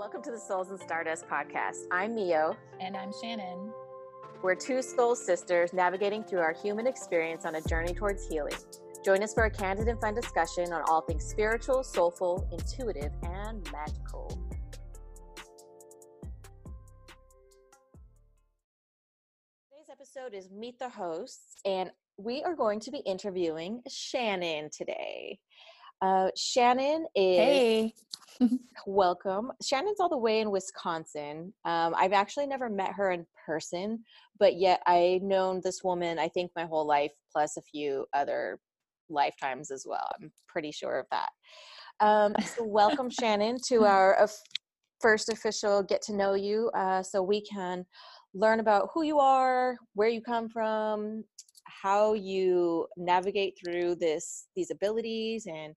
Welcome to the Souls and Stardust podcast. I'm Mio. And I'm Shannon. We're two soul sisters navigating through our human experience on a journey towards healing. Join us for a candid and fun discussion on all things spiritual, soulful, intuitive, and magical. Today's episode is Meet the Hosts, and we are going to be interviewing Shannon today. Uh, Shannon is. Hey. welcome. Shannon's all the way in Wisconsin. Um, I've actually never met her in person, but yet I've known this woman, I think, my whole life, plus a few other lifetimes as well. I'm pretty sure of that. Um, so, welcome, Shannon, to our uh, first official get to know you uh, so we can learn about who you are, where you come from, how you navigate through this these abilities and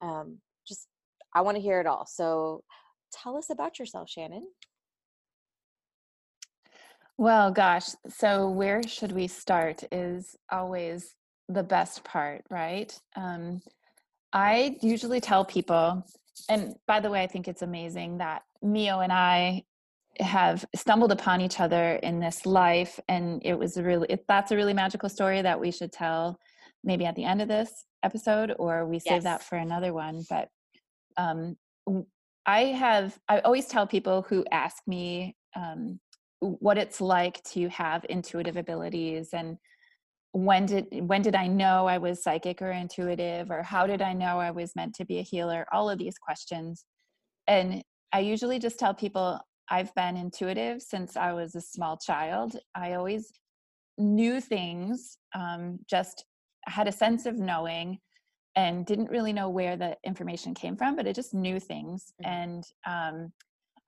um, just i want to hear it all. So tell us about yourself shannon. Well gosh so where should we start is always the best part right? Um, i usually tell people and by the way i think it's amazing that mio and i have stumbled upon each other in this life and it was a really it, that's a really magical story that we should tell maybe at the end of this episode or we save yes. that for another one but um i have i always tell people who ask me um what it's like to have intuitive abilities and when did when did i know i was psychic or intuitive or how did i know i was meant to be a healer all of these questions and i usually just tell people I've been intuitive since I was a small child. I always knew things, um, just had a sense of knowing and didn't really know where the information came from, but I just knew things. Mm-hmm. And um,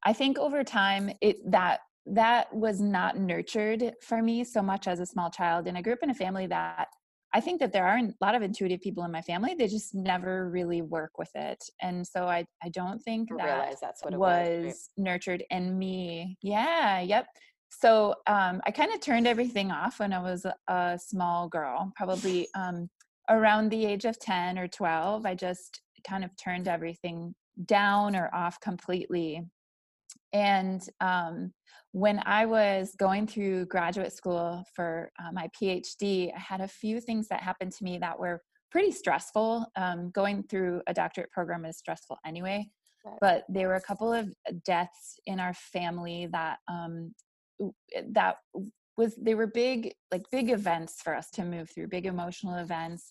I think over time, it that that was not nurtured for me so much as a small child. And I grew up in a family that I think that there are a lot of intuitive people in my family. They just never really work with it, and so I I don't think that that's what it was, was right? nurtured in me. Yeah, yep. So um, I kind of turned everything off when I was a, a small girl, probably um, around the age of ten or twelve. I just kind of turned everything down or off completely, and um, when I was going through graduate school for uh, my PhD, I had a few things that happened to me that were pretty stressful. Um, going through a doctorate program is stressful anyway, but there were a couple of deaths in our family that um, that was they were big like big events for us to move through, big emotional events,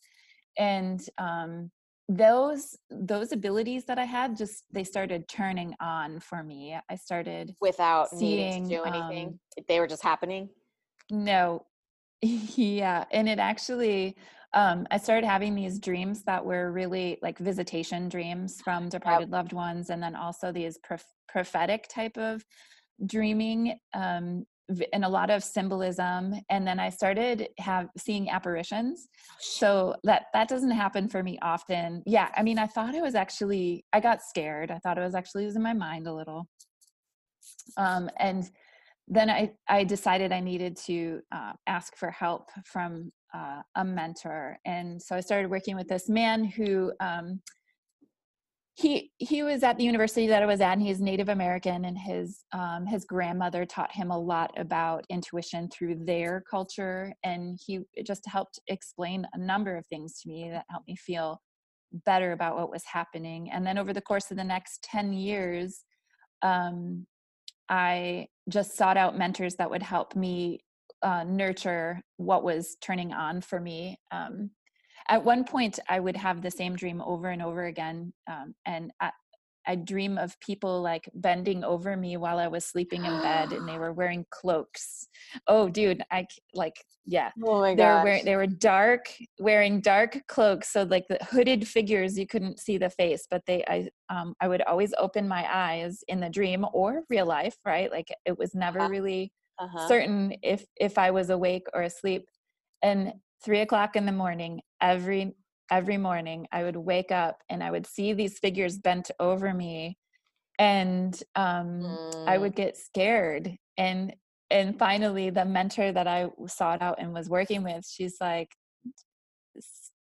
and um, those those abilities that I had just they started turning on for me. I started without seeing to do anything. Um, they were just happening. No, yeah, and it actually um, I started having these dreams that were really like visitation dreams from departed loved ones, and then also these prof- prophetic type of dreaming um, and a lot of symbolism and then i started have seeing apparitions. Oh, so that that doesn't happen for me often. Yeah i mean i thought it was actually i got scared. I thought it was actually losing my mind a little. Um, and then i i decided i needed to uh, ask for help from uh, a mentor. And so i started working with this man who um, he he was at the university that I was at, and he's Native American, and his um, his grandmother taught him a lot about intuition through their culture, and he just helped explain a number of things to me that helped me feel better about what was happening. And then over the course of the next ten years, um, I just sought out mentors that would help me uh, nurture what was turning on for me. Um, at one point i would have the same dream over and over again um, and I, I dream of people like bending over me while I was sleeping in bed and they were wearing cloaks. Oh dude, I like yeah. Oh my god. They were wearing they were dark wearing dark cloaks so like the hooded figures you couldn't see the face but they I um I would always open my eyes in the dream or real life, right? Like it was never uh-huh. really uh-huh. certain if if I was awake or asleep. And three o'clock in the morning every every morning i would wake up and i would see these figures bent over me and um, mm. i would get scared and and finally the mentor that i sought out and was working with she's like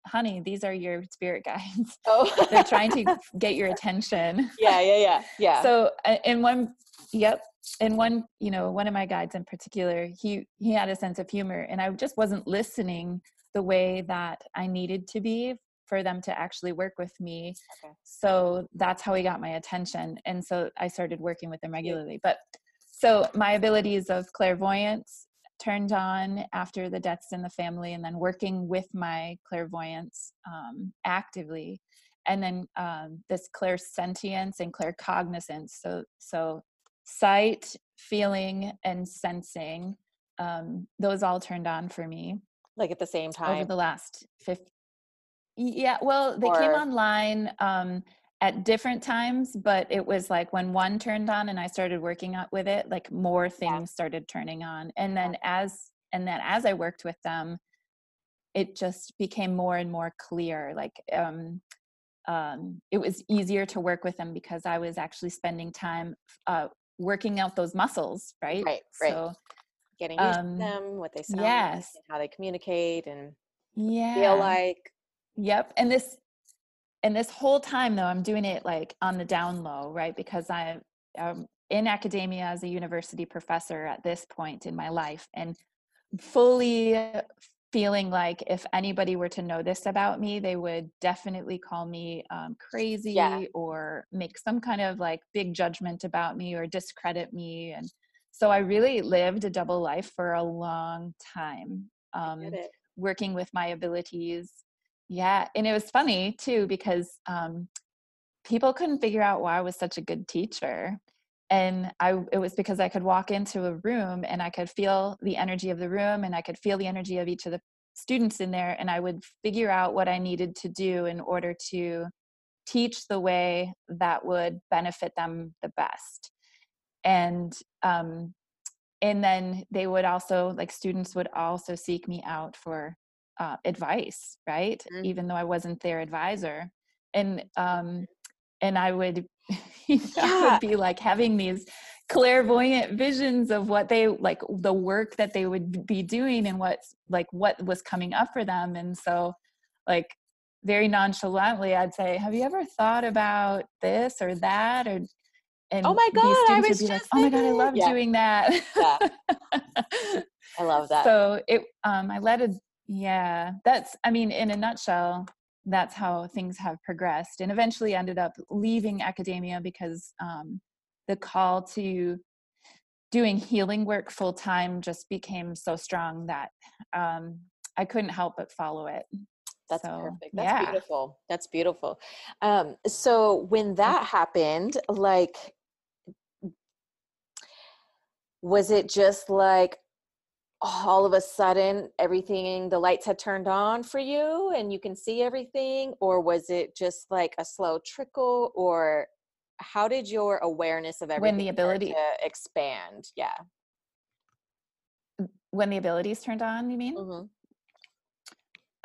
honey, these are your spirit guides. Oh, They're trying to get your attention. yeah, yeah, yeah, yeah. So uh, in one, yep, in one, you know, one of my guides in particular, he he had a sense of humor, and I just wasn't listening the way that I needed to be for them to actually work with me. Okay. So that's how he got my attention, and so I started working with him regularly. But so my abilities of clairvoyance turned on after the deaths in the family and then working with my clairvoyance um, actively and then um, this clairsentience and claircognizance so so sight feeling and sensing um, those all turned on for me like at the same time? over the last 50 yeah well they came online um at different times but it was like when one turned on and i started working out with it like more things started turning on and then as and then as i worked with them it just became more and more clear like um um it was easier to work with them because i was actually spending time uh working out those muscles right Right, right. so Getting used um, to them, what they sound yes. like, and how they communicate and yeah feel like. Yep. And this and this whole time though I'm doing it like on the down low, right? Because I'm um, in academia as a university professor at this point in my life and fully feeling like if anybody were to know this about me, they would definitely call me um, crazy or make some kind of like big judgment about me or discredit me. And so I really lived a double life for a long time. Um, working with my abilities. Yeah, and it was funny too because um, people couldn't figure out why I was such a good teacher, and I it was because I could walk into a room and I could feel the energy of the room and I could feel the energy of each of the students in there, and I would figure out what I needed to do in order to teach the way that would benefit them the best, and um, and then they would also like students would also seek me out for uh, advice right? Mhm. even though i wasn't their advisor. And um and i would you know, Yeah. would be like having these clairvoyant visions of what they like the work that they would be doing and what's like what was coming up for them and so like very nonchalantly i'd say have you ever thought about this or that or and Oh my God, I was would be like just oh my god i love Yeah. doing that I love that. so it um i led a yeah that's i mean in a nutshell that's how things have progressed and eventually ended up leaving academia because um the call to doing healing work full time just became so strong that um i couldn't help but follow it That's So, perfect. That's yeah. beautiful. That's beautiful. Um, so when that happened, like, was it just like all of a sudden everything, the lights had turned on for you and you can see everything? Or was it just like a slow trickle? Or how did your awareness of everything when the ability to expand? Yeah. when the abilities turned on you mean Mhm.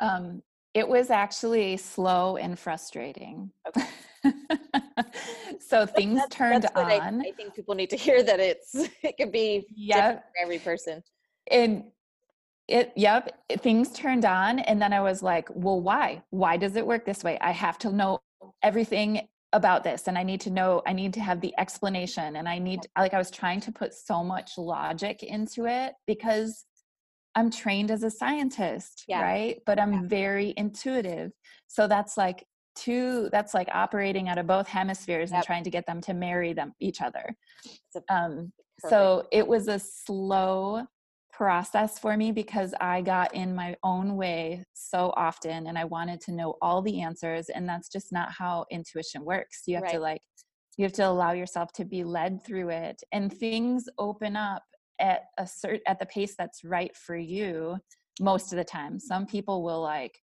Um, it was actually slow and frustrating. Okay. so things That's- turned that's what I- on. I, think people need to hear that it's it could be yeah. different for every person. And it, yep, it- things turned on. And then I was like, well, why? Why does it work this way? I have to know everything about this and I need to know, I need to have the explanation. And I need, like, I was trying to put so much logic into it because I'm trained as a scientist, Yeah. right? But I'm Yeah. very intuitive. So that's like two, that's like operating out of both hemispheres and trying to get them to marry them each other. Um, so it was a slow process for me because I got in my own way so often and I wanted to know all the answers and that's just not how intuition works. You have to like you have to allow yourself to be led through it and things open up at a cert at the pace that's right for you most of the time. Some people will like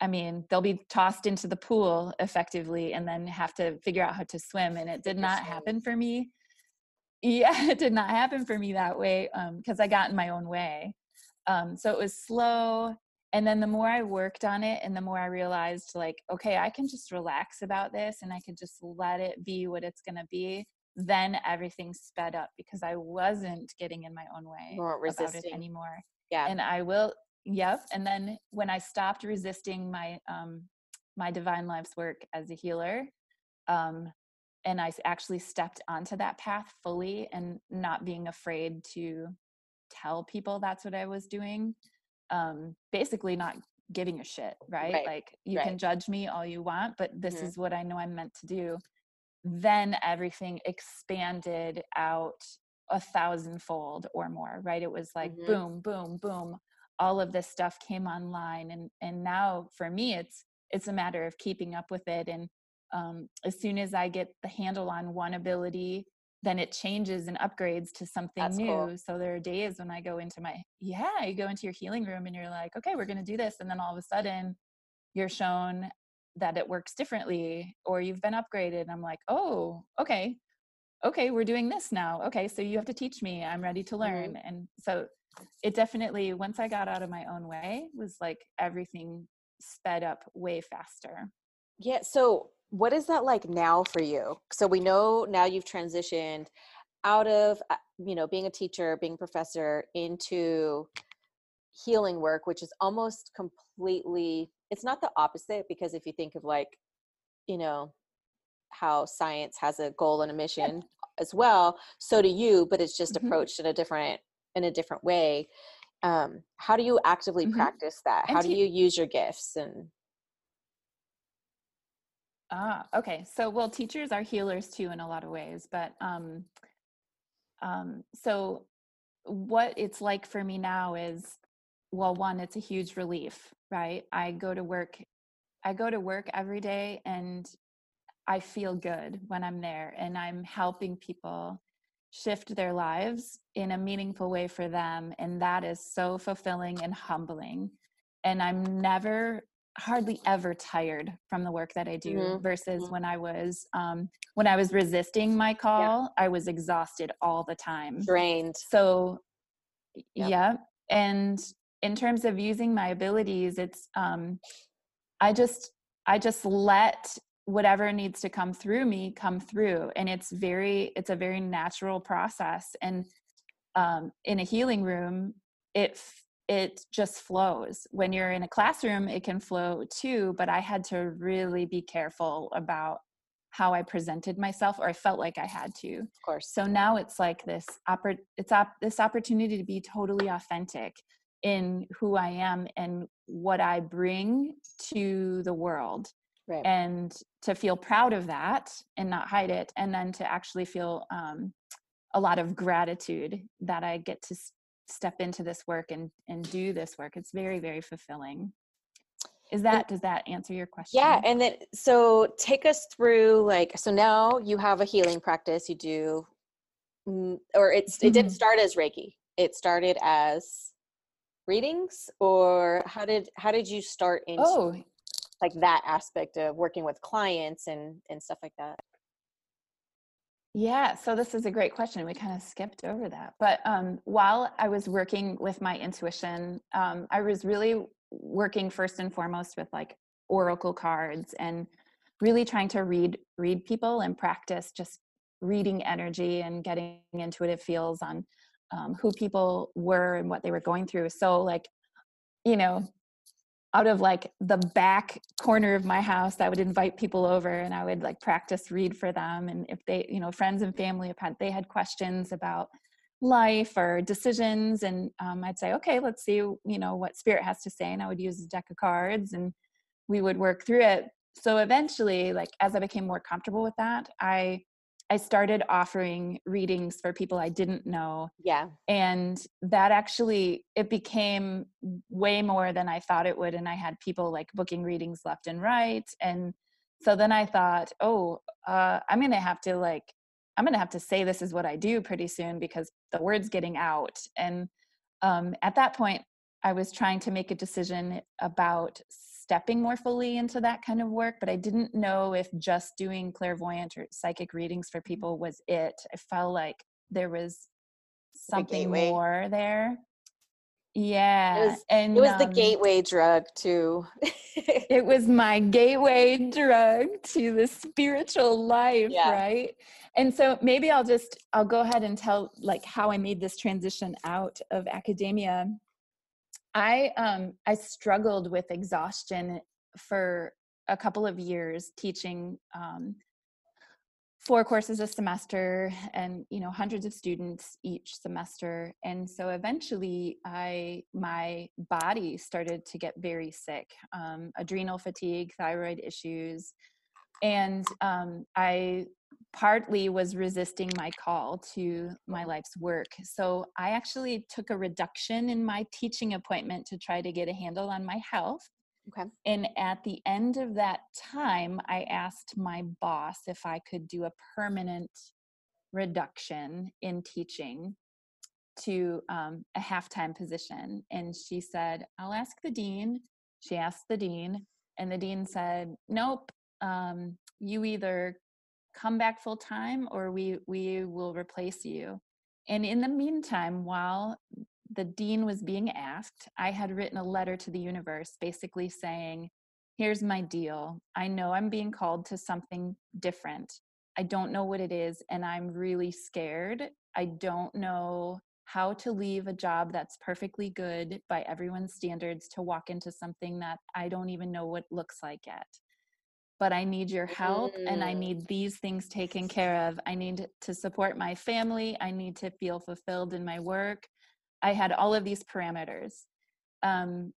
I mean, they'll be tossed into the pool effectively and then have to figure out how to swim and it did not happen for me yeah it did not happen for me that way because i got in my own way um, so it was slow and then the more i worked on it and the more i realized like okay i can just relax about this and i could just let it be what it's going to be then everything sped up because i wasn't getting in my own way You weren't about it resisting. anymore Yeah. and i will yep and then when i stopped resisting my um my divine life's work as a healer um and i actually stepped onto that path fully and not being afraid to tell people that's what i was doing um basically not giving a shit right, Right, like you right. can judge me all you want but this Mhm. is what i know i'm meant to do then everything expanded out a thousandfold or more right it was like Mhm. boom boom boom all of this stuff came online and and now for me it's it's a matter of keeping up with it and um, as soon as i get the handle on one ability then it changes and upgrades to something That's new. Cool. so there are days when i go into my yeah you go into your healing room and you're like okay we're going to do this and then all of a sudden you're shown that it works differently or you've been upgraded and i'm like oh okay. Okay we're doing this now. Okay so you have to teach me. I'm ready to learn. And so it definitely once i got out of my own way was like everything sped up way faster. Yeah. So, what is that like now for you? So, we know now you've transitioned out of, uh, you know, being a teacher, being a professor into healing work, which is almost completely, it's not the opposite because if you think of like, you know, how science has a goal and a mission as well, so do you, but it's just Mhm. approached in a different, in a different way. Um, how do you actively Mhm. practice that? And How do you use your gifts and Ah, okay. So, well, teachers are healers too in a lot of ways, but um, um, so what it's like for me now is, well, one, it's a huge relief, right? I go to work, I go to work every day, and I feel good when I'm there, and I'm helping people shift their lives in a meaningful way for them, and that is so fulfilling and humbling. And I'm never hardly ever tired from the work that I do Mhm, versus mhm. when I was um, when I was resisting my call, I was exhausted all the time. drained? So Yep. yeah, and in terms of using my abilities, it's um, I just I just let whatever needs to come through me come through, and it's very it's a very natural process. And um, in a healing room, it it just flows. When you're in a classroom, it can flow too. But I had to really be careful about how I presented myself, or I felt like I had to. Of course. So now it's like this oppor- it's op- this opportunity to be totally authentic in who I am and what I bring to the world Right. and to feel proud of that and not hide it and then to actually feel um, a lot of gratitude that i get to step into this work and and do this work it's very very fulfilling is that does that answer your question Yeah, and then so take us through like so now you have a healing practice you do mm, or it's it didn't Mhm. start as Reiki. It started as readings or how did how did you start into oh like that aspect of working with clients and and stuff like that? Yeah, so this is a great question. We kind of skipped over that. But um, while I was working with my intuition, um, I was really working first and foremost with like oracle cards and really trying to read read people and practice just reading energy and getting intuitive feels on um, who people were and what they were going through. So like, you know, out of like the back corner of my house i would invite people over and i would like practice read for them. And if they you know friends and family had they had questions about life or decisions and um, i'd say okay let's see you know what spirit has to say. And i would use a deck of cards and we would work through it. So eventually like as i became more comfortable with that i i started offering readings for people i didn't know Yeah. and that actually it became way more than i thought it would and i had people like booking readings left and right and so then i thought oh uh, i'm gonna have to like i'm gonna have to say this is what i do pretty soon because the word's getting out and um, at that point i was trying to make a decision about stepping more fully into that kind of work but i didn't know if just doing clairvoyant or psychic readings for people was it i felt like there was something gateway. more there. Yeah, was- and It was the um, gateway drug to It was my gateway drug to the spiritual life, Yeah. right? And so maybe I'll just I'll go ahead and tell like how I made this transition out of academia. I um I struggled with exhaustion for a couple of years teaching um, four courses a semester and you know hundreds of students each semester. And so eventually i my body started to get very sick um, adrenal fatigue thyroid issues. And um, i partly was resisting my call to my life's work so i actually took a reduction in my teaching appointment to try to get a handle on my health Okay. and at the end of that time, I asked my boss if I could do a permanent reduction in teaching to um, a half time position. And she said, I'll ask the dean. She asked the dean, and the dean said, Nope, um, you either come back full time or we, we will replace you. And in the meantime, while the dean was being asked, I had written a letter to the universe basically saying, Here's my deal. I know I'm being called to something different. I don't know what it is, and I'm really scared. I don't know how to leave a job that's perfectly good by everyone's standards to walk into something that I don't even know what looks like yet. But I need your help and I Mm. need these things taken care of. I need to support my family. I need to feel fulfilled in my work. I had all of these parameters. Um,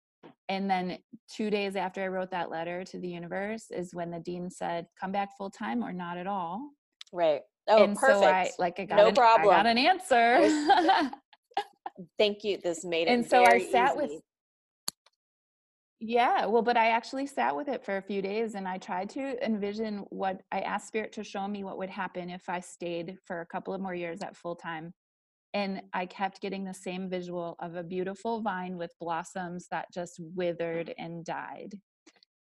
and then two days after I wrote that letter to the universe is when the dean said, "Come back full time or not at all." Right. Oh, and perfect. so I like I got No an, I got an answer. Thank you. This made it and so I sat with easy. Yeah, well, but I actually sat with it for a few days and I tried to envision what I asked spirit to show me what would happen if I stayed for a couple of more years at full time. And I kept getting the same visual of a beautiful vine with blossoms that just withered and died.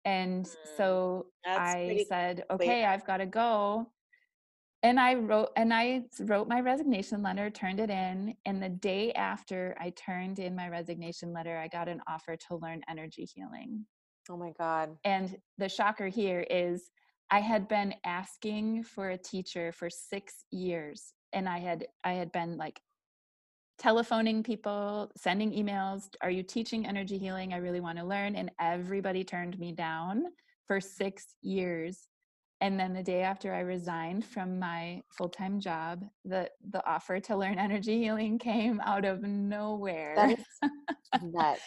And Mm, so That's I said, okay, I've got to go. And I wrote and I wrote my resignation letter, turned it in, and the day after I turned in my resignation letter, I got an offer to learn energy healing. Oh my God. And the shocker here is I had been asking for a teacher for 6 years and I had I had been like telephoning people, sending emails, are you teaching energy healing? I really want to learn and everybody turned me down for 6 years. And then the day after I resigned from my full-time job, the the offer to learn energy healing came out of nowhere. Nuts.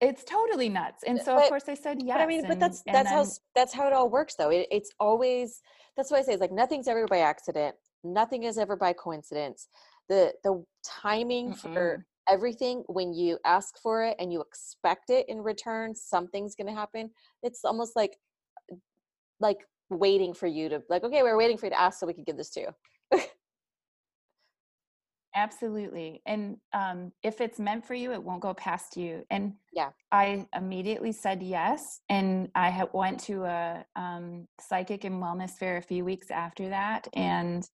it's totally nuts. And so of But- course I said yes. But I mean, but that's that's how s- that's how it all works, though. It, it's always that's why I say it's like nothing's ever by accident. Nothing is ever by coincidence. The the timing for Mm-mm. everything when you ask for it and you expect it in return, something's going to happen. It's almost like like waiting for you to like okay, we're waiting for you to ask so we can give this to you. Absolutely. And um, if it's meant for you, it won't go past you. And Yeah. I immediately said yes. And I ha- went to a um, psychic and wellness fair a few weeks after that. And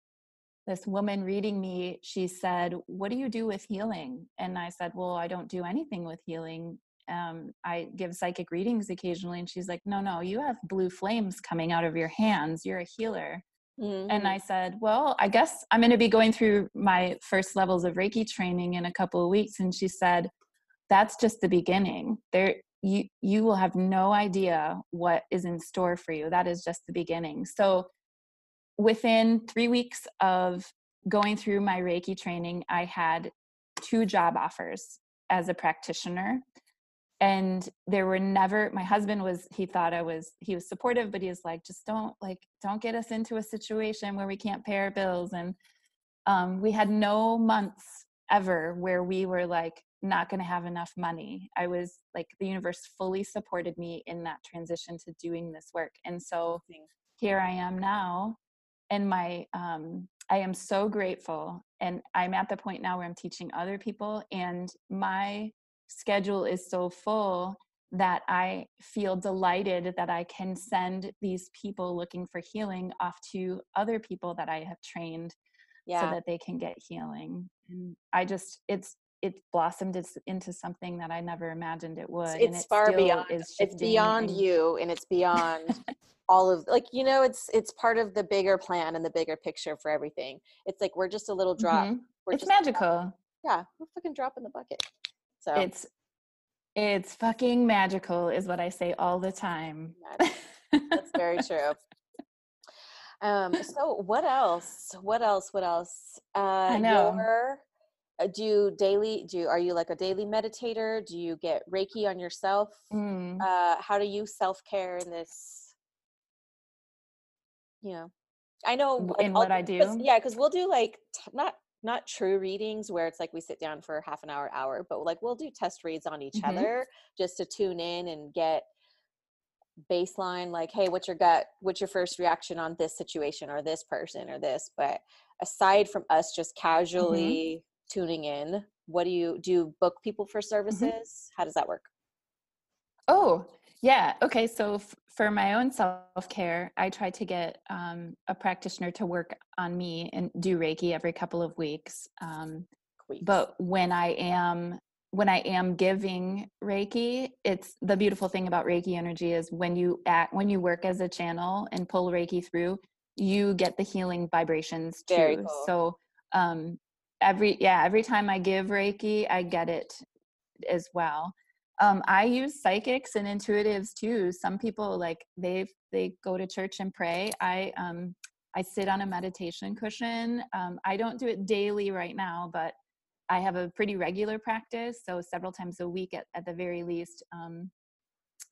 this woman reading me, she said, What do you do with healing? And I said, Well, I don't do anything with healing. Um, I give psychic readings occasionally. And she's like, No, no, you have blue flames coming out of your hands. You're a healer. And Mhm. I said, Well, I guess I'm going to be going through my first levels of Reiki training in a couple of weeks. And she said, That's just the beginning. There, you, you will have no idea what is in store for you. That is just the beginning. So, within three weeks of going through my Reiki training, I had two job offers as a practitioner and there were never my husband was he thought i was he was supportive but he was like just don't like don't get us into a situation where we can't pay our bills and um, we had no months ever where we were like not going to have enough money. I was like the universe fully supported me in that transition to doing this work and so here i am now and my um, i am so grateful and i'm at the point now where i'm teaching other people and my schedule is so full that I feel delighted that I can send these people looking for healing off to other people that I have trained yeah. so that they can get healing. And I just it's it blossomed into something that I never imagined it would. it's it far beyond- it's beyond and- you and it's beyond all of like you know it's it's part of the bigger plan and the bigger picture for everything it's like we're just a little drop Mhm. we're It's just magical. yeah we're fucking drop in the bucket So it's it's fucking magical, is what I say all the time. That's very true. Um, so what else? What else? What else? Uh, I know. Your, uh, do you daily? Do you, are you like a daily meditator? Do you get Reiki on yourself? Mm. Uh, how do you self care in this? You know, I know in what I cause- do? yeah, because we'll do like t- not not true readings where it's like we sit down for half an hour, hour, but like we'll do test reads on each Mhm. other just to tune in and get baseline like hey what's your gut what's your first reaction on this situation or this person or this but aside from us just Mm-hmm. casually tuning in what do you do you book people for Mm-hmm. services how does that work Oh, yeah. Okay. So f- for my own self care, I try to get um, a practitioner to work on me and do Reiki every couple of weeks. Um, Queeks. but when I am when I am giving Reiki, it's the beautiful thing about Reiki energy is when you act when you work as a channel and pull Reiki through, you get the healing vibrations too. Very cool. So um, every yeah every time I give Reiki, I get it as well um, i use psychics and intuitives too some people like they they go to church and pray i um i sit on a meditation cushion um, i don't do it daily right now but i have a pretty regular practice so several times a week at, at the very least um,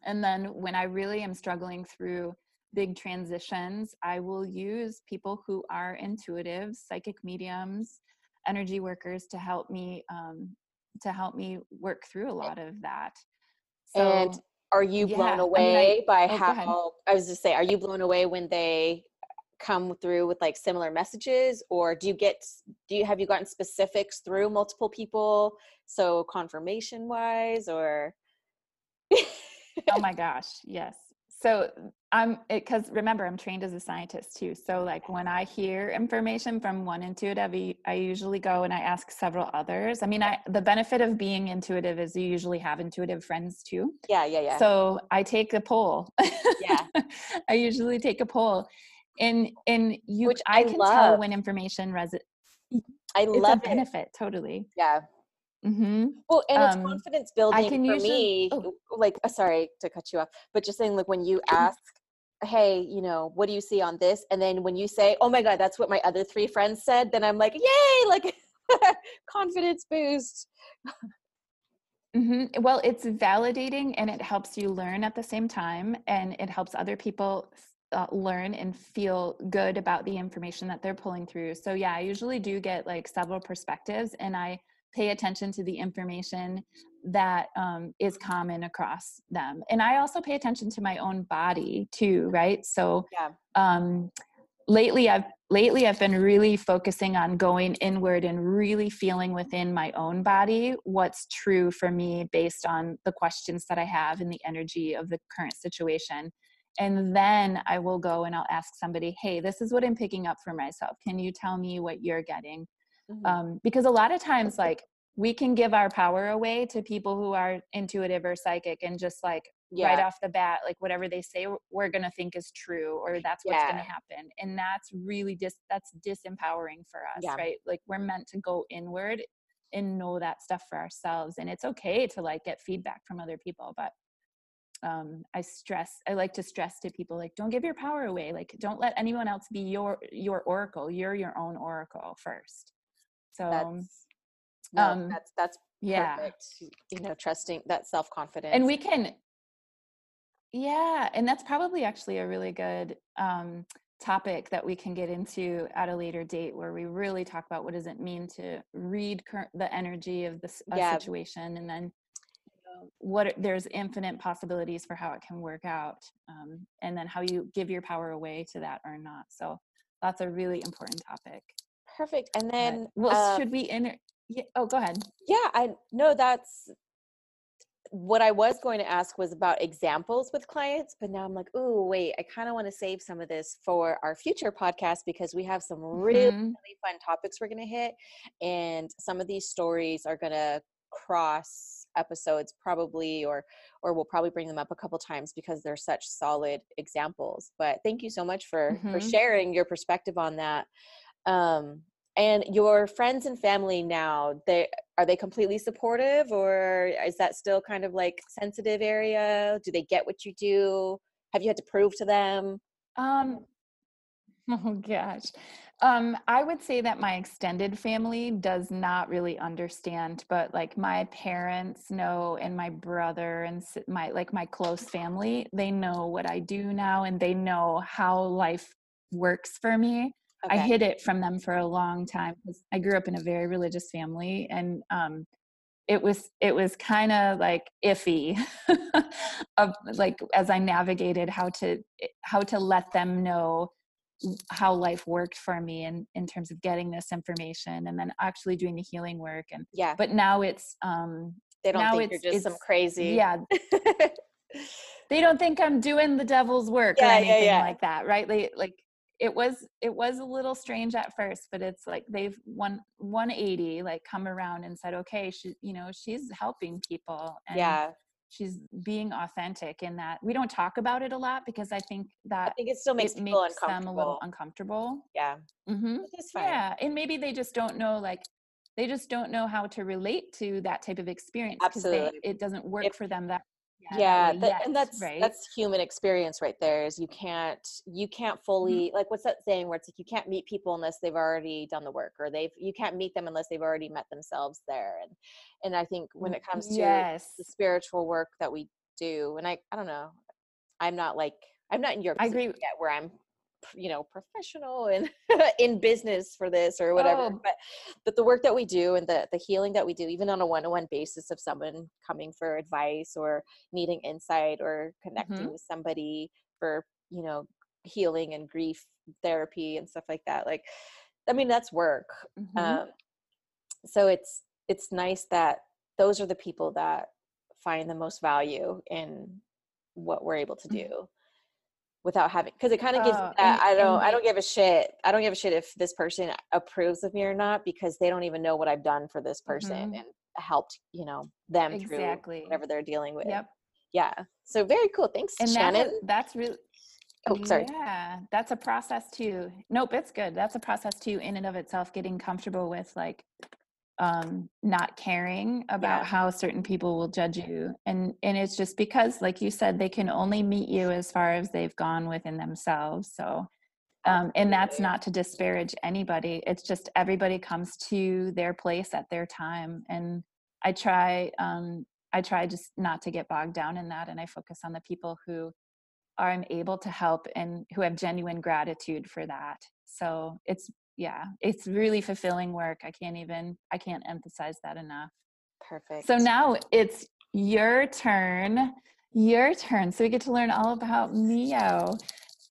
and then when i really am struggling through big transitions i will use people who are intuitive psychic mediums energy workers to help me um, to help me work through a lot of that. And are you blown yeah, I mean, I- away by oh, how i was just say are you blown away when they come through with like similar messages or do you get do you have you gotten specifics through multiple people so confirmation wise or oh my gosh, yes. So I'm because remember I'm trained as a scientist too. So like when I hear information from one intuitive, I- usually go and I ask several others. I mean, I the benefit of being intuitive is you usually have intuitive friends too. yeah yeah yeah So I take a poll. Yeah. I usually take a poll. And and you Which I I can love. tell when information resi- i it's love a it benefit totally. yeah hmm well and it's Um, confidence building for usually- me oh. like uh, sorry to cut you off but just saying like when you ask hey you know what do you see on this? and then when you say oh my god that's what my other three friends said then i'm like yay! like confidence boost. Hmm Well, it's validating and it helps you learn at the same time, and it helps other people uh, learn and feel good about the information that they're pulling through. So, yeah, I usually do get like several perspectives, and I pay attention to the information that um, is common across them. And I also pay attention to my own body too, right? So, Yeah. um, lately i've lately i've been really focusing on going inward and really feeling within my own body what's true for me based on the questions that i have and the energy of the current situation and then i will go and i'll ask somebody hey this is what i'm picking up for myself can you tell me what you're getting Mhm. um, because a lot of times like we can give our power away to people who are intuitive or psychic and just like right off the bat like whatever they say we're going to think is true or that's what's going to happen and that's really dis that's disempowering for us Yeah. right like we're meant to go inward and know that stuff for ourselves and it's okay to like get feedback from other people but um i stress i like to stress to people like don't give your power away like don't let anyone else be your your oracle you're your own oracle first so that's no, um, that's that's yeah. you know trusting that self-confidence. and we can yeah and that's probably actually a really good um, topic that we can get into at a later date where we really talk about what does it mean to read cur- the energy of this a Yeah. situation and then what there's infinite possibilities for how it can work out um, and then how you give your power away to that or not. So that's a really important topic perfect and then well uh, should we enter yeah, oh go ahead yeah i know that's what i was going to ask was about examples with clients but now i'm like oh wait i kind of want to save some of this for our future podcast because we have some really Mhm. really fun topics we're going to hit and some of these stories are going to cross episodes probably or or we'll probably bring them up a couple times because they're such solid examples but thank you so much for for Mhm. sharing your perspective on that um and your friends and family now they are they completely supportive or is that still kind of like sensitive area? Do they get what you do? Have you had to prove to them? Um oh gosh. Um i would say that my extended family does not really understand but like my parents know and my brother and my like my close family they know what i do now and they know how life works for me Okay. I hid it from them for a long time because I grew up in a very religious family, and um, it was it was kind of like iffy of like as I navigated how to how to let them know how life worked for me in in terms of getting this information and then actually doing the healing work and yeah but now it's um they don't think you're just some crazy yeah they don't think i'm doing the devil's work yeah, or anything yeah, yeah. like that right they like it was it was a little strange at first but it's like they've one 180 like come around and said okay she you know she's helping people and yeah. she's being authentic in that. We don't talk about it a lot because i think that i think it still makes, it makes them a little uncomfortable. yeah. Mm-hmm. yeah and maybe they just don't know like they just don't know how to relate to that type of experience because it doesn't work it, for them that yeah that, and that's right? that's human experience right there is you can't you can't mm-hmm. fully mm-hmm. like what's that saying where it's like you can't meet people unless they've already done the work or they've you can't meet them unless they've already met themselves there and and i think when it comes to yes. the spiritual work that we do and i i don't know i'm not like i'm not in your i agree yet where i'm you know professional and in business for this or whatever oh. but but the work that we do and the the healing that we do even on a one-on-one basis of someone coming for advice or needing insight or connecting mm-hmm. with somebody for you know healing and grief therapy and stuff like that like i mean that's work mm-hmm. um so it's it's nice that those are the people that find the most value in what we're able to mm-hmm. do without having because it kind of gives oh, that, I don't I don't give a shit. I don't give a shit if this person approves of me or not because they don't even know what I've done for this person mm-hmm. and helped, you know, them exactly. through whatever they're dealing with. Yep. Yeah. So very cool. Thanks, and Shannon. That, that's really Oh, sorry. Yeah, that's a process too. Nope, it's good. That's a process too in and of itself getting comfortable with like um not caring about yeah. how certain people will judge you and and it's just because like you said they can only meet you as far as they've gone within themselves so um and that's not to disparage anybody it's just everybody comes to their place at their time and i try um i try just not to get bogged down in that and i focus on the people who are I'm able to help and who have genuine gratitude for that so it's yeah it's really fulfilling work i can't even i can't emphasize that enough perfect so now it's your turn your turn so we get to learn all about mio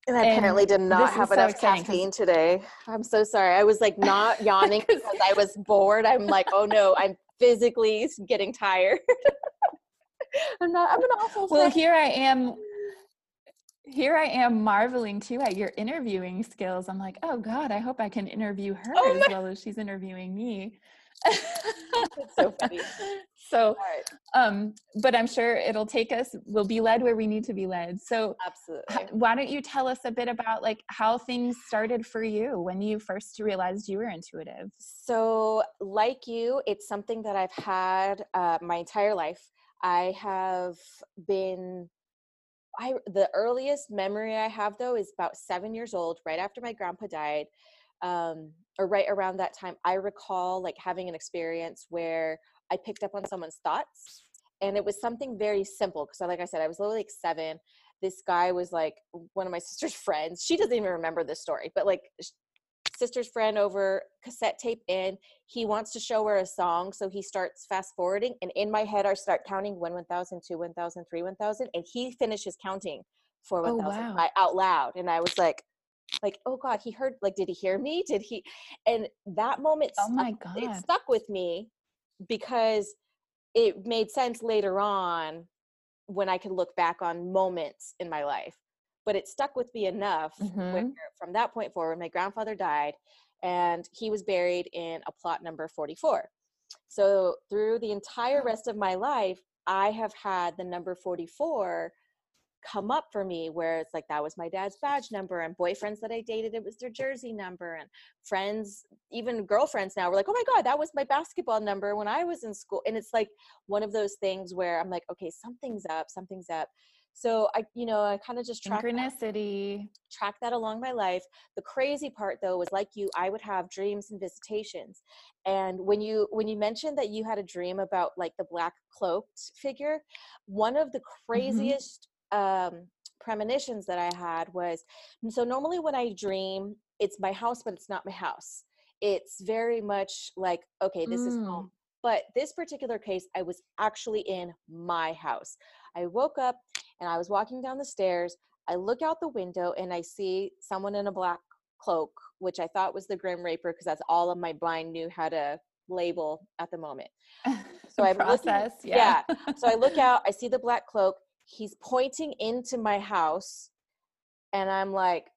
and I apparently did not have enough so caffeine today. I'm so sorry. I was like not yawning because I was bored. I'm like, oh no, I'm physically getting tired. I'm not. I'm an awful. Well, here I am here I am marveling too at your interviewing skills. I'm like, oh God, I hope I can interview her oh as well as she's interviewing me. That's so funny. so, um, but I'm sure it'll take us, we'll be led where we need to be led. So, absolutely. Why don't you tell us a bit about like how things started for you when you first realized you were intuitive? So, like you, it's something that I've had uh, my entire life. I have been I the earliest memory I have though is about seven years old, right after my grandpa died, um, or right around that time. I recall like having an experience where I picked up on someone's thoughts, and it was something very simple because, like I said, I was literally like seven. This guy was like one of my sister's friends. She doesn't even remember this story, but like sister's friend over cassette tape in he wants to show her a song so he starts fast forwarding and in my head i start counting 1 1000 2 1000 3 1000 and he finishes counting for 1000 oh, wow. out loud and i was like like oh god he heard like did he hear me? Did he? And that moment oh my god. it stuck with me because it made sense later on when i could look back on moments in my life but it stuck with me enough mm-hmm. where from that point forward my grandfather died and he was buried in a plot number 44 so through the entire rest of my life i have had the number 44 come up for me where it's like that was my dad's badge number and boyfriends that I dated it was their jersey number and friends even girlfriends now were like oh my god that was my basketball number when I was in school. And it's like one of those things where I'm like okay something's up something's up so I, you know, I kind of just track synchronicity, that, track that along my life. The crazy part though was like you, I would have dreams and visitations. And when you when you mentioned that you had a dream about like the black cloaked figure, one of the mm-hmm. craziest mm-hmm. um, premonitions that I had was so normally when I dream, it's my house, but it's not my house. It's very much like, okay, this mm. is home. But this particular case, I was actually in my house. I woke up and I was walking down the stairs. I look out the window and I see someone in a black cloak, which I thought was the Grim Reaper because that's all of my blind knew how to label at the moment. So I process, looking, yeah. yeah. So I look out, I see the black cloak. He's pointing into my house, and I'm like,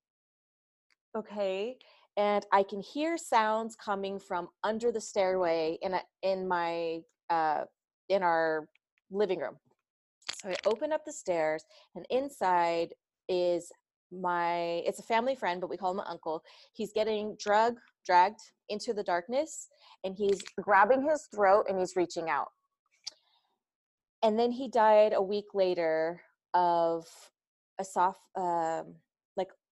okay. And I can hear sounds coming from under the stairway in a, in my uh, in our living room. So I open up the stairs, and inside is my it's a family friend, but we call him uncle. He's getting drug dragged into the darkness, and he's grabbing his throat and he's reaching out. And then he died a week later of a soft um,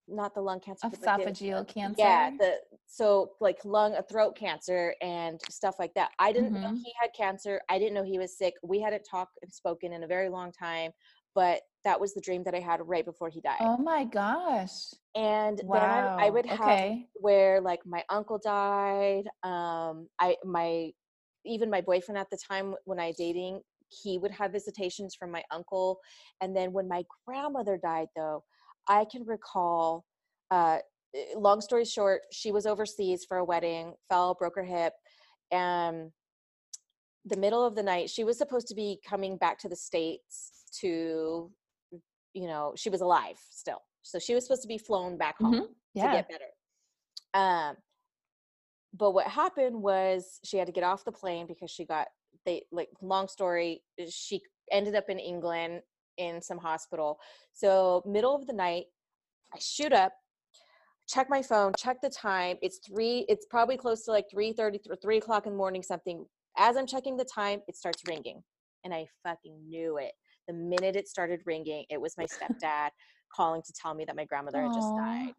not the lung cancer esophageal cancer yeah the so like lung a throat cancer and stuff like that i didn't mm-hmm. know he had cancer i didn't know he was sick we hadn't talked and spoken in a very long time but that was the dream that i had right before he died oh my gosh and wow. then i would have okay. where like my uncle died um i my even my boyfriend at the time when i dating he would have visitations from my uncle and then when my grandmother died though I can recall, uh, long story short, she was overseas for a wedding, fell, broke her hip, and the middle of the night, she was supposed to be coming back to the States to, you know, she was alive still. So she was supposed to be flown back home mm-hmm. yeah. to get better. Um, but what happened was she had to get off the plane because she got they like long story she ended up in england in some hospital. So middle of the night, I shoot up, check my phone, check the time. It's three. It's probably close to like three thirty or three o'clock in the morning. Something. As I'm checking the time, it starts ringing, and I fucking knew it. The minute it started ringing, it was my stepdad calling to tell me that my grandmother had just died,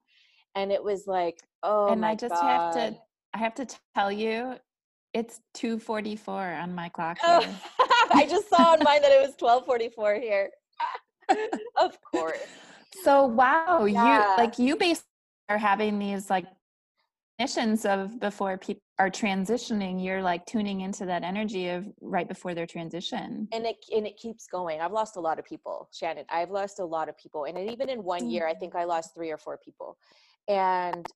and it was like, oh and my I just God. have to. I have to tell you, it's 2:44 on my clock. Oh, I just saw on mine that it was 12:44 here. of course. So wow, yeah. you like you basically are having these like missions of before people are transitioning you're like tuning into that energy of right before their transition and it and it keeps going i've lost a lot of people shannon i've lost a lot of people and even in one year i mm. think i lost three or four people and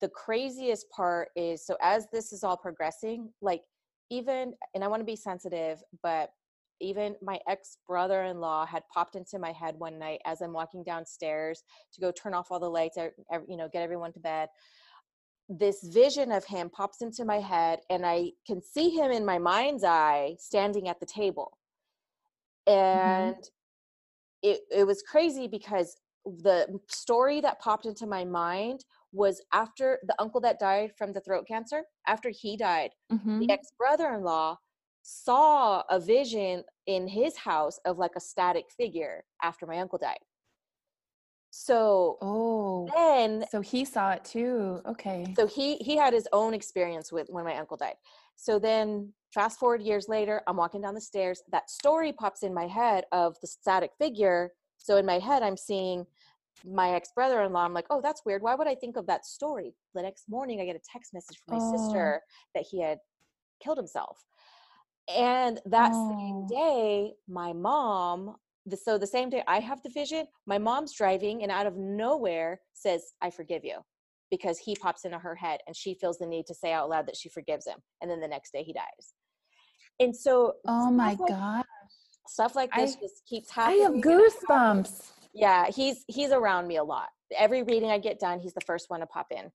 the craziest part is so as this is all progressing like even and i want to be sensitive but even my ex brother in law had popped into my head one night as I'm walking downstairs to go turn off all the lights, you know, get everyone to bed. This vision of him pops into my head, and I can see him in my mind's eye standing at the table. Mm-hmm. And mm-hmm. it, it was crazy because the story that popped into my mind was after the uncle that died from the throat cancer, after he died, mm-hmm. the ex brother in law saw a vision in his house of like a static figure after my uncle died. So oh then so he saw it too. Okay. So he he had his own experience with when my uncle died. So then fast forward years later, I'm walking down the stairs. That story pops in my head of the static figure. So in my head, I'm seeing my ex brother in law. I'm like, oh, that's weird. Why would I think of that story? The next morning, I get a text message from my oh. sister that he had killed himself. And that oh. same day, my mom, the, so the same day I have the vision, my mom's driving and out of nowhere says, I forgive you because he pops into her head and she feels the need to say out loud that she forgives him. And then the next day he dies. And so, oh my like, God. Stuff like this I, just keeps happening. I have goosebumps. Yeah, he's he's around me a lot. Every reading I get done, he's the first one to pop in.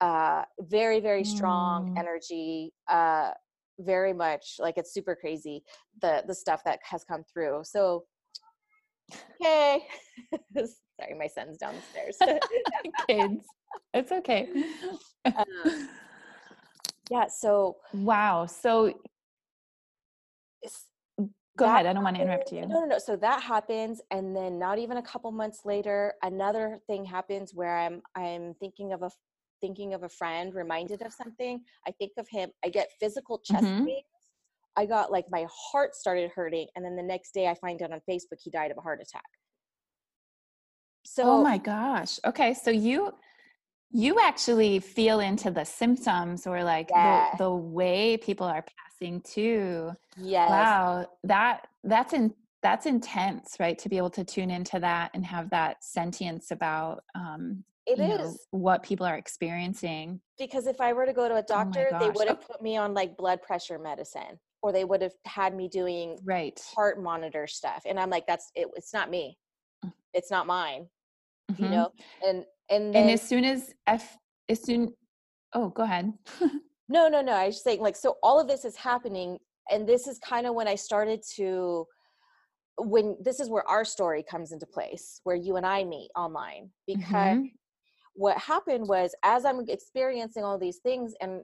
Uh, very very strong mm. energy. Uh, very much like it's super crazy the the stuff that has come through so okay. Sorry, my son's downstairs. Kids. It's okay. Um, yeah, so wow. So go ahead. I don't want to interrupt you. No, no, no. So that happens, and then not even a couple months later, another thing happens where I'm I'm thinking of a thinking of a friend, reminded of something. I think of him. I get physical chest mm-hmm. pains. I got like my heart started hurting, and then the next day I find out on Facebook he died of a heart attack. So, oh my gosh. Okay, so you you actually feel into the symptoms or like the, the way people are passing too. Yes. Wow, that that's in that's intense, right? To be able to tune into that and have that sentience about um, it is know, what people are experiencing. Because if I were to go to a oh doctor, oh they would have put me on like blood pressure medicine, or they would have had me doing right heart monitor stuff, and I'm like, that's it. It's not me. Mm. It's not mine. Mm-hmm. You know, and and then, and as soon as F, as soon, oh, go ahead. no, no, no. I was saying like so. All of this is happening, and this is kind of when I started to when this is where our story comes into place where you and i meet online because mm-hmm what happened was as i'm experiencing all these things and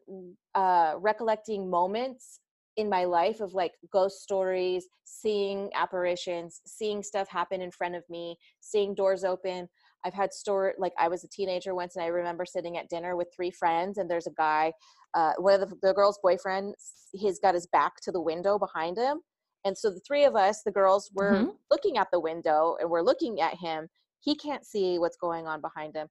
uh, recollecting moments in my life of like ghost stories seeing apparitions seeing stuff happen in front of me seeing doors open i've had store like i was a teenager once and i remember sitting at dinner with three friends and there's a guy uh, one of the, the girl's boyfriends he's got his back to the window behind him. And so the three of us the girls were mm-hmm. looking at the window and we're looking at him. He can't see what's going on behind him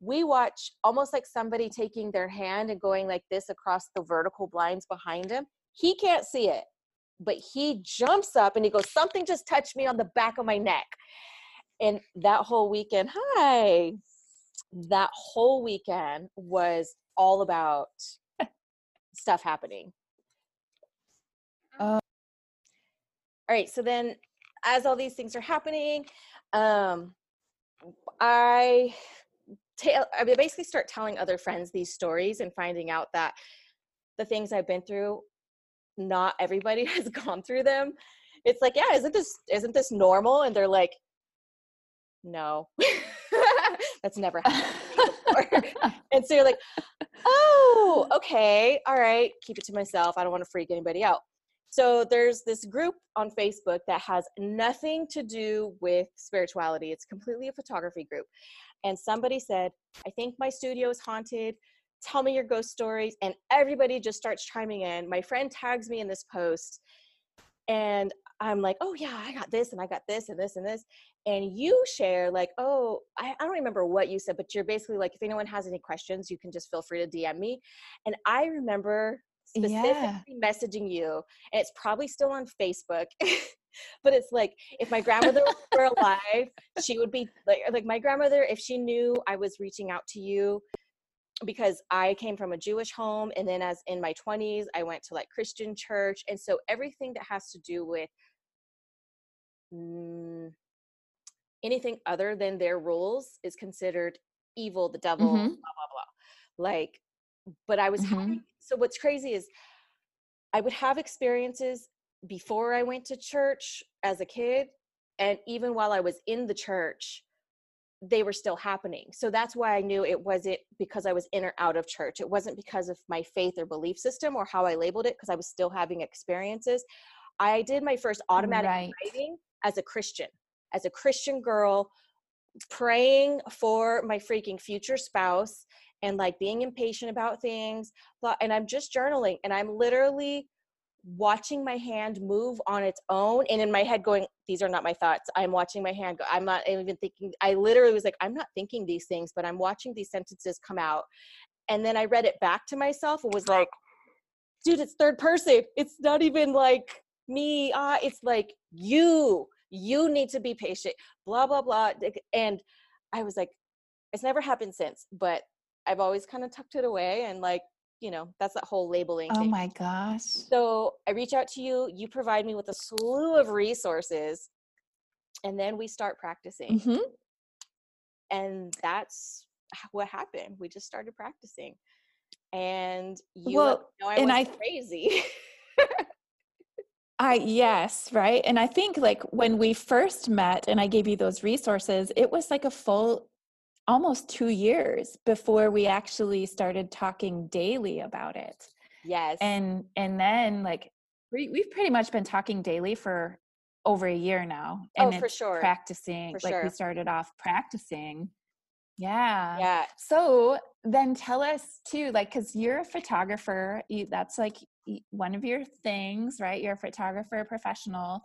we watch almost like somebody taking their hand and going like this across the vertical blinds behind him. He can't see it, but he jumps up and he goes, Something just touched me on the back of my neck. And that whole weekend, hi, that whole weekend was all about stuff happening. Uh, all right, so then as all these things are happening, um, I tell I basically start telling other friends these stories and finding out that the things I've been through, not everybody has gone through them. It's like, yeah, isn't this isn't this normal? And they're like, no, that's never happened and so you're like, oh, okay, all right, keep it to myself. I don't want to freak anybody out. So there's this group on Facebook that has nothing to do with spirituality. It's completely a photography group and somebody said, I think my studio is haunted. Tell me your ghost stories. And everybody just starts chiming in. My friend tags me in this post. And I'm like, oh, yeah, I got this and I got this and this and this. And you share, like, oh, I, I don't remember what you said, but you're basically like, if anyone has any questions, you can just feel free to DM me. And I remember specifically yeah. messaging you and it's probably still on facebook but it's like if my grandmother were alive she would be like like my grandmother if she knew i was reaching out to you because i came from a jewish home and then as in my 20s i went to like christian church and so everything that has to do with mm, anything other than their rules is considered evil the devil mm-hmm. blah blah blah like but i was mm-hmm. having so what's crazy is I would have experiences before I went to church as a kid and even while I was in the church they were still happening. So that's why I knew it wasn't because I was in or out of church. It wasn't because of my faith or belief system or how I labeled it because I was still having experiences. I did my first automatic right. writing as a Christian, as a Christian girl praying for my freaking future spouse and like being impatient about things and i'm just journaling and i'm literally watching my hand move on its own and in my head going these are not my thoughts. I'm watching my hand go i'm not even thinking i literally was like i'm not thinking these things but i'm watching these sentences come out. And then i read it back to myself and was like dude it's third person. It's not even like me. Ah it's like you. You need to be patient. Blah blah blah and i was like it's never happened since but I've always kind of tucked it away and like, you know, that's that whole labeling. Oh thing. my gosh. So I reach out to you, you provide me with a slew of resources, and then we start practicing. Mm-hmm. And that's what happened. We just started practicing. And you well, know I and I crazy. I yes, right. And I think like when we first met and I gave you those resources, it was like a full almost 2 years before we actually started talking daily about it. Yes. And and then like we, we've pretty much been talking daily for over a year now and oh, for sure. practicing for like sure. we started off practicing yeah Yeah. so then tell us too like because you're a photographer you, that's like one of your things right you're a photographer professional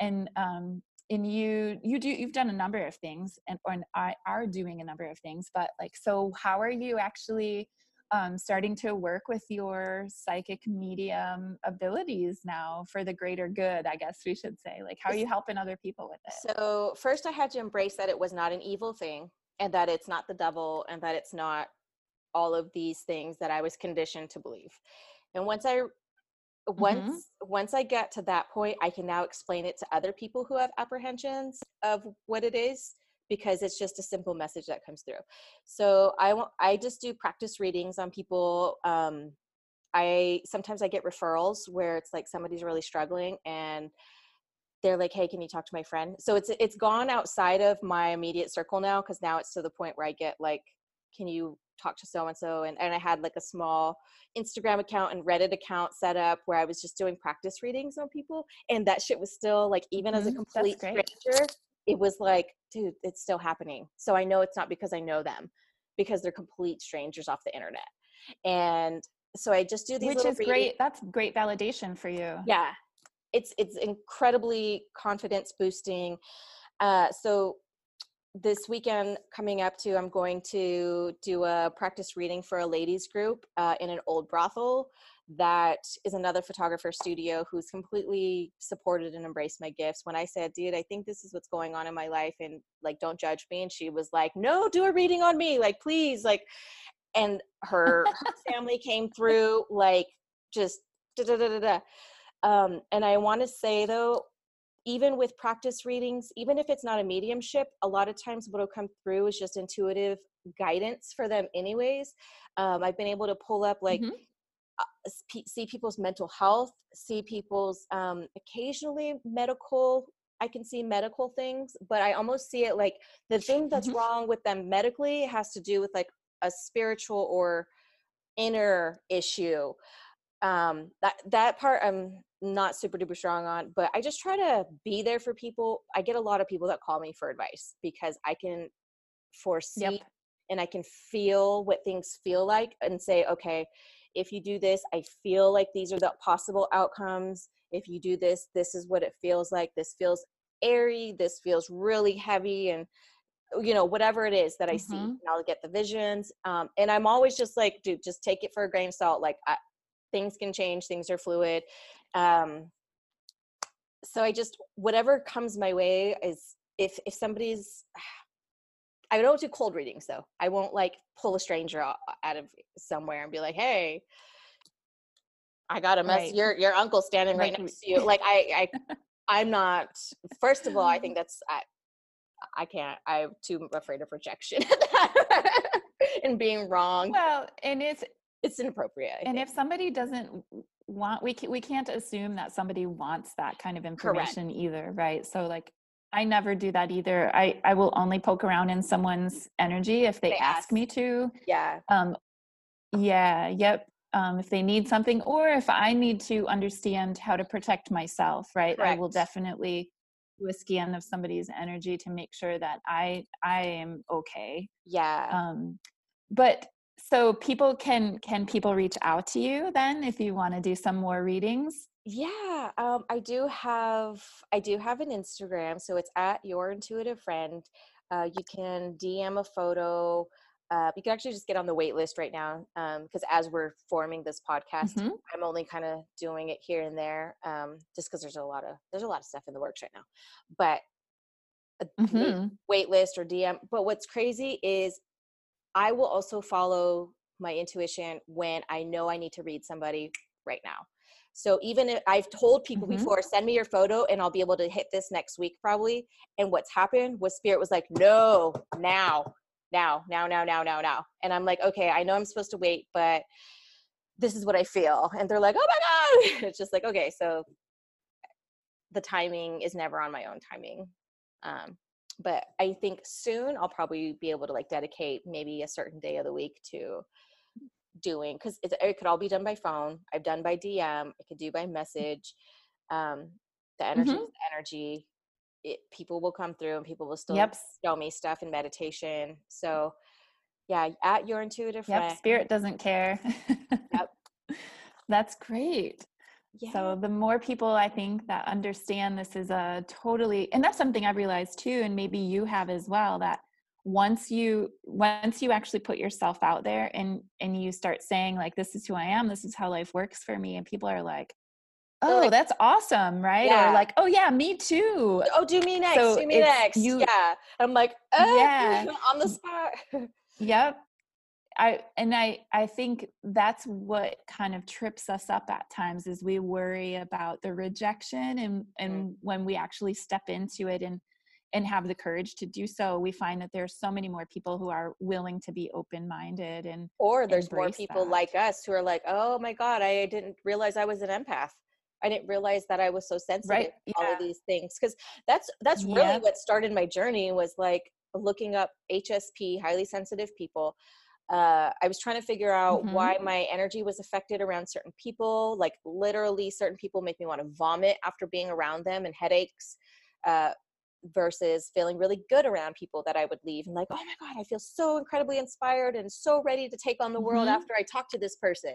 and um and you you do you've done a number of things and or I are doing a number of things but like so how are you actually um, starting to work with your psychic medium abilities now for the greater good i guess we should say like how are you helping other people with it So first I had to embrace that it was not an evil thing and that it's not the devil and that it's not all of these things that I was conditioned to believe. And once I once once I get to that point, I can now explain it to other people who have apprehensions of what it is because it's just a simple message that comes through. So I want I just do practice readings on people um I sometimes I get referrals where it's like somebody's really struggling and they're like, "Hey, can you talk to my friend?" So it's it's gone outside of my immediate circle now because now it's to the point where I get like, "Can you talk to so and so?" And and I had like a small Instagram account and Reddit account set up where I was just doing practice readings on people, and that shit was still like, even as a Mhm, complete stranger, it was like, dude, it's still happening. So I know it's not because I know them, because they're complete strangers off the internet, and so I just do these which is readings great that's great validation for you yeah it's it's incredibly confidence boosting uh so this weekend coming up to i'm going to do a practice reading for a ladies group uh, in an old brothel that is another photographer studio who's completely supported and embraced my gifts. When i said dude i think this is what's going on in my life and like don't judge me and she was like no do a reading on me like please like and her, her family came through like just da da da da da. Um, and I want to say though, even with practice readings, even if it's not a mediumship, a lot of times what will come through is just intuitive guidance for them, anyways. Um, I've been able to pull up like Mhm. uh, see people's mental health, see people's um, occasionally medical. I can see medical things, but I almost see it like the thing that's Mhm. wrong with them medically has to do with like a spiritual or inner issue um that that part i'm not super duper strong on but i just try to be there for people. I get a lot of people that call me for advice because i can foresee Yep. and i can feel what things feel like and say okay if you do this i feel like these are the possible outcomes. If you do this this is what it feels like. This feels airy. This feels really heavy and you know whatever it is that i see Mhm. and i'll get the visions um, and i'm always just like dude just take it for a grain of salt like I, things can change things are fluid um, so i just whatever comes my way is if if somebody's i don't do cold readings though i won't like pull a stranger out, of somewhere and be like hey i got a mess Right. your your uncle standing right next to you like i i i'm not first of all i think that's i i can't i'm too afraid of rejection and being wrong well and it's it's inappropriate I and think. if somebody doesn't want we can, we can't assume that somebody wants that kind of information either right? So like i never do that either. I i will only poke around in someone's energy if they, They ask, ask. me to. Yeah. Um yeah yep um if they need something or if i need to understand how to protect myself right? I will definitely do a scan of somebody's energy to make sure that i i am okay. Yeah. Um but so people can can people reach out to you then if you want to do some more readings Yeah, um, I do have I do have an Instagram, so it's at your intuitive friend. Uh, you can DM a photo. Uh, you can actually just get on the wait list right now because as we're forming this podcast, Mhm. I'm only kind of doing it here and there, um, just because there's a lot of there's a lot of stuff in the works right now. But a wait, Mhm. wait list or DM. But what's crazy is I will also follow my intuition when I know I need to read somebody right now. So even if I've told people Mhm. before, send me your photo and I'll be able to hit this next week probably. And what's happened was Spirit was like, no, now, now, now, now, now, now, now. And I'm like, okay, I know I'm supposed to wait, but this is what I feel. And they're like, oh my God. It's just like, okay, so the timing is never on my own timing. Um, but I think soon I'll probably be able to like dedicate maybe a certain day of the week to doing because it, it, could all be done by phone. I've done by DM. I could do by message. Um, the energy mm-hmm. the energy. It, people will come through and people will still yep. show me stuff in meditation. So yeah, at your intuitive yep, friend. Spirit doesn't care. yep. That's great. Yeah. So the more people I think that understand this is a totally and that's something I've realized too and maybe you have as well that once you once you actually put yourself out there and and you start saying like this is who I am this is how life works for me and people are like oh, oh like, that's awesome right? Yeah. or like oh yeah me too. Oh do me next so do me next you, yeah. I'm like oh, yeah. on the spot. Yep I and I I think that's what kind of trips us up at times is we worry about the rejection and and mm. when we actually step into it and and have the courage to do so we find that there's so many more people who are willing to be open minded and or there's more people that. like us who are like oh my god I didn't realize I was an empath I didn't realize that I was so sensitive right. to all of these things because that's that's really yeah. what started my journey was like looking up HSP highly sensitive people uh, I was trying to figure out mm-hmm. why my energy was affected around certain people. Like literally, certain people make me want to vomit after being around them and headaches. Uh, versus feeling really good around people that I would leave and like, oh my God, I feel so incredibly inspired and so ready to take on the world mm-hmm. after I talk to this person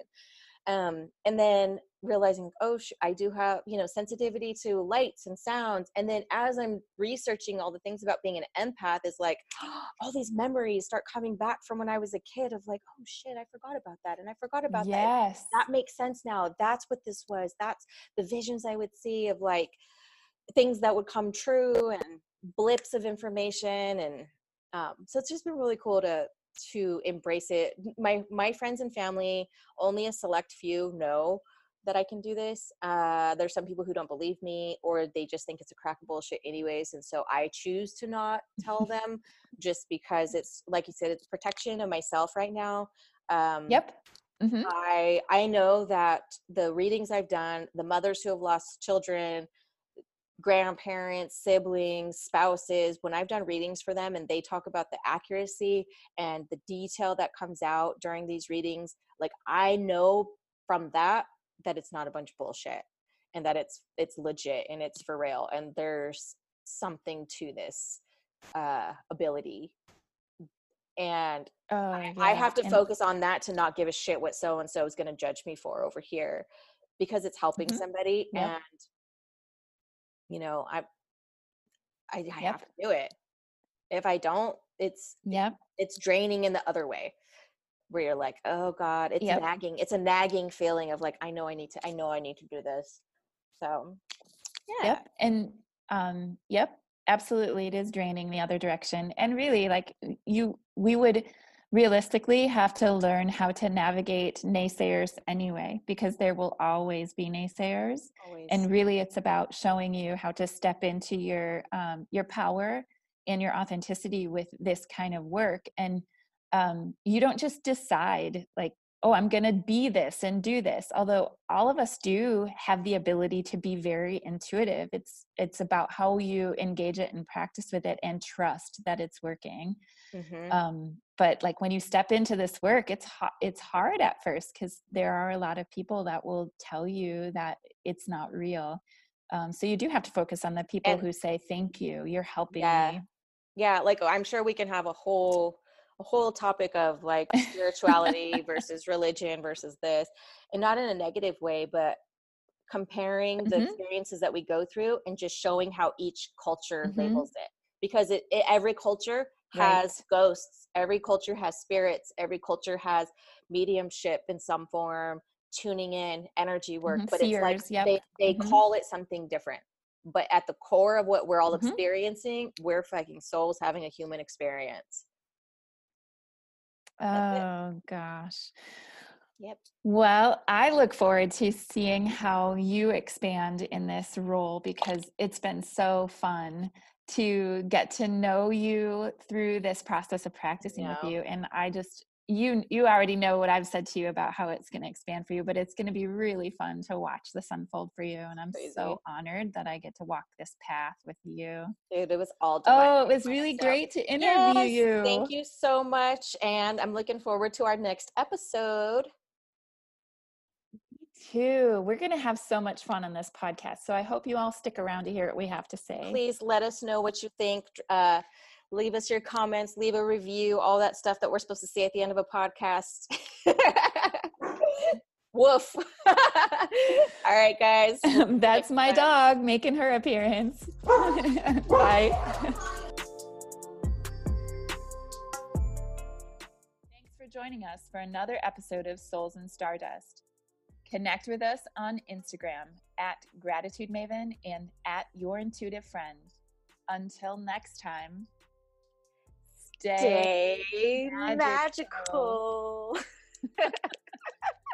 um, and then realizing oh sh- i do have you know sensitivity to lights and sounds and then as i'm researching all the things about being an empath is like all these memories start coming back from when i was a kid of like oh shit i forgot about that and i forgot about yes. that that makes sense now. That's what this was. That's the visions i would see of like things that would come true and blips of information and um, so it's just been really cool to to embrace it. My my friends and family only a select few know that i can do this uh, there's some people who don't believe me or they just think it's a crack of bullshit anyways and so i choose to not tell them just because it's like you said it's protection of myself right now um, yep mm-hmm. i i know that the readings i've done the mothers who have lost children grandparents, siblings, spouses, when I've done readings for them and they talk about the accuracy and the detail that comes out during these readings, like I know from that that it's not a bunch of bullshit and that it's it's legit and it's for real and there's something to this uh ability and oh, yeah. I have to and focus on that to not give a shit what so and so is going to judge me for over here because it's helping mm-hmm. somebody yep. and you know i i, I yep. have to do it if i don't it's yeah it's draining in the other way where you're like oh god it's yep. nagging it's a nagging feeling of like i know i need to i know i need to do this so yeah yep and um yep absolutely it is draining the other direction and really like you we would realistically have to learn how to navigate naysayers anyway because there will always be naysayers always. and really it's about showing you how to step into your um, your power and your authenticity with this kind of work and um, you don't just decide like oh i'm going to be this and do this although all of us do have the ability to be very intuitive it's it's about how you engage it and practice with it and trust that it's working mm-hmm. um, but like when you step into this work it's ha- it's hard at first because there are a lot of people that will tell you that it's not real um, so you do have to focus on the people and, who say thank you you're helping yeah. me yeah like i'm sure we can have a whole a whole topic of like spirituality versus religion versus this and not in a negative way but comparing mm-hmm. the experiences that we go through and just showing how each culture mm-hmm. labels it because it, it, every culture has right. ghosts every culture has spirits every culture has mediumship in some form tuning in energy work mm-hmm. but Seers, it's like yep. they, they mm-hmm. call it something different but at the core of what we're all mm-hmm. experiencing we're fucking souls having a human experience Oh gosh. Yep. Well, I look forward to seeing how you expand in this role because it's been so fun to get to know you through this process of practicing yeah. with you. And I just, you you already know what I've said to you about how it's going to expand for you, but it's going to be really fun to watch this unfold for you. And I'm Crazy. so honored that I get to walk this path with you. Dude, it was all. Oh, it was really great to interview yes, you. Thank you so much, and I'm looking forward to our next episode. Me too. We're going to have so much fun on this podcast, so I hope you all stick around to hear what we have to say. Please let us know what you think. Uh, leave us your comments, leave a review, all that stuff that we're supposed to see at the end of a podcast. Woof. all right, guys. That's my dog making her appearance. Bye. Thanks for joining us for another episode of Souls and Stardust. Connect with us on Instagram at Gratitude Maven and at Your Intuitive Friend. Until next time, day, day magical. magical.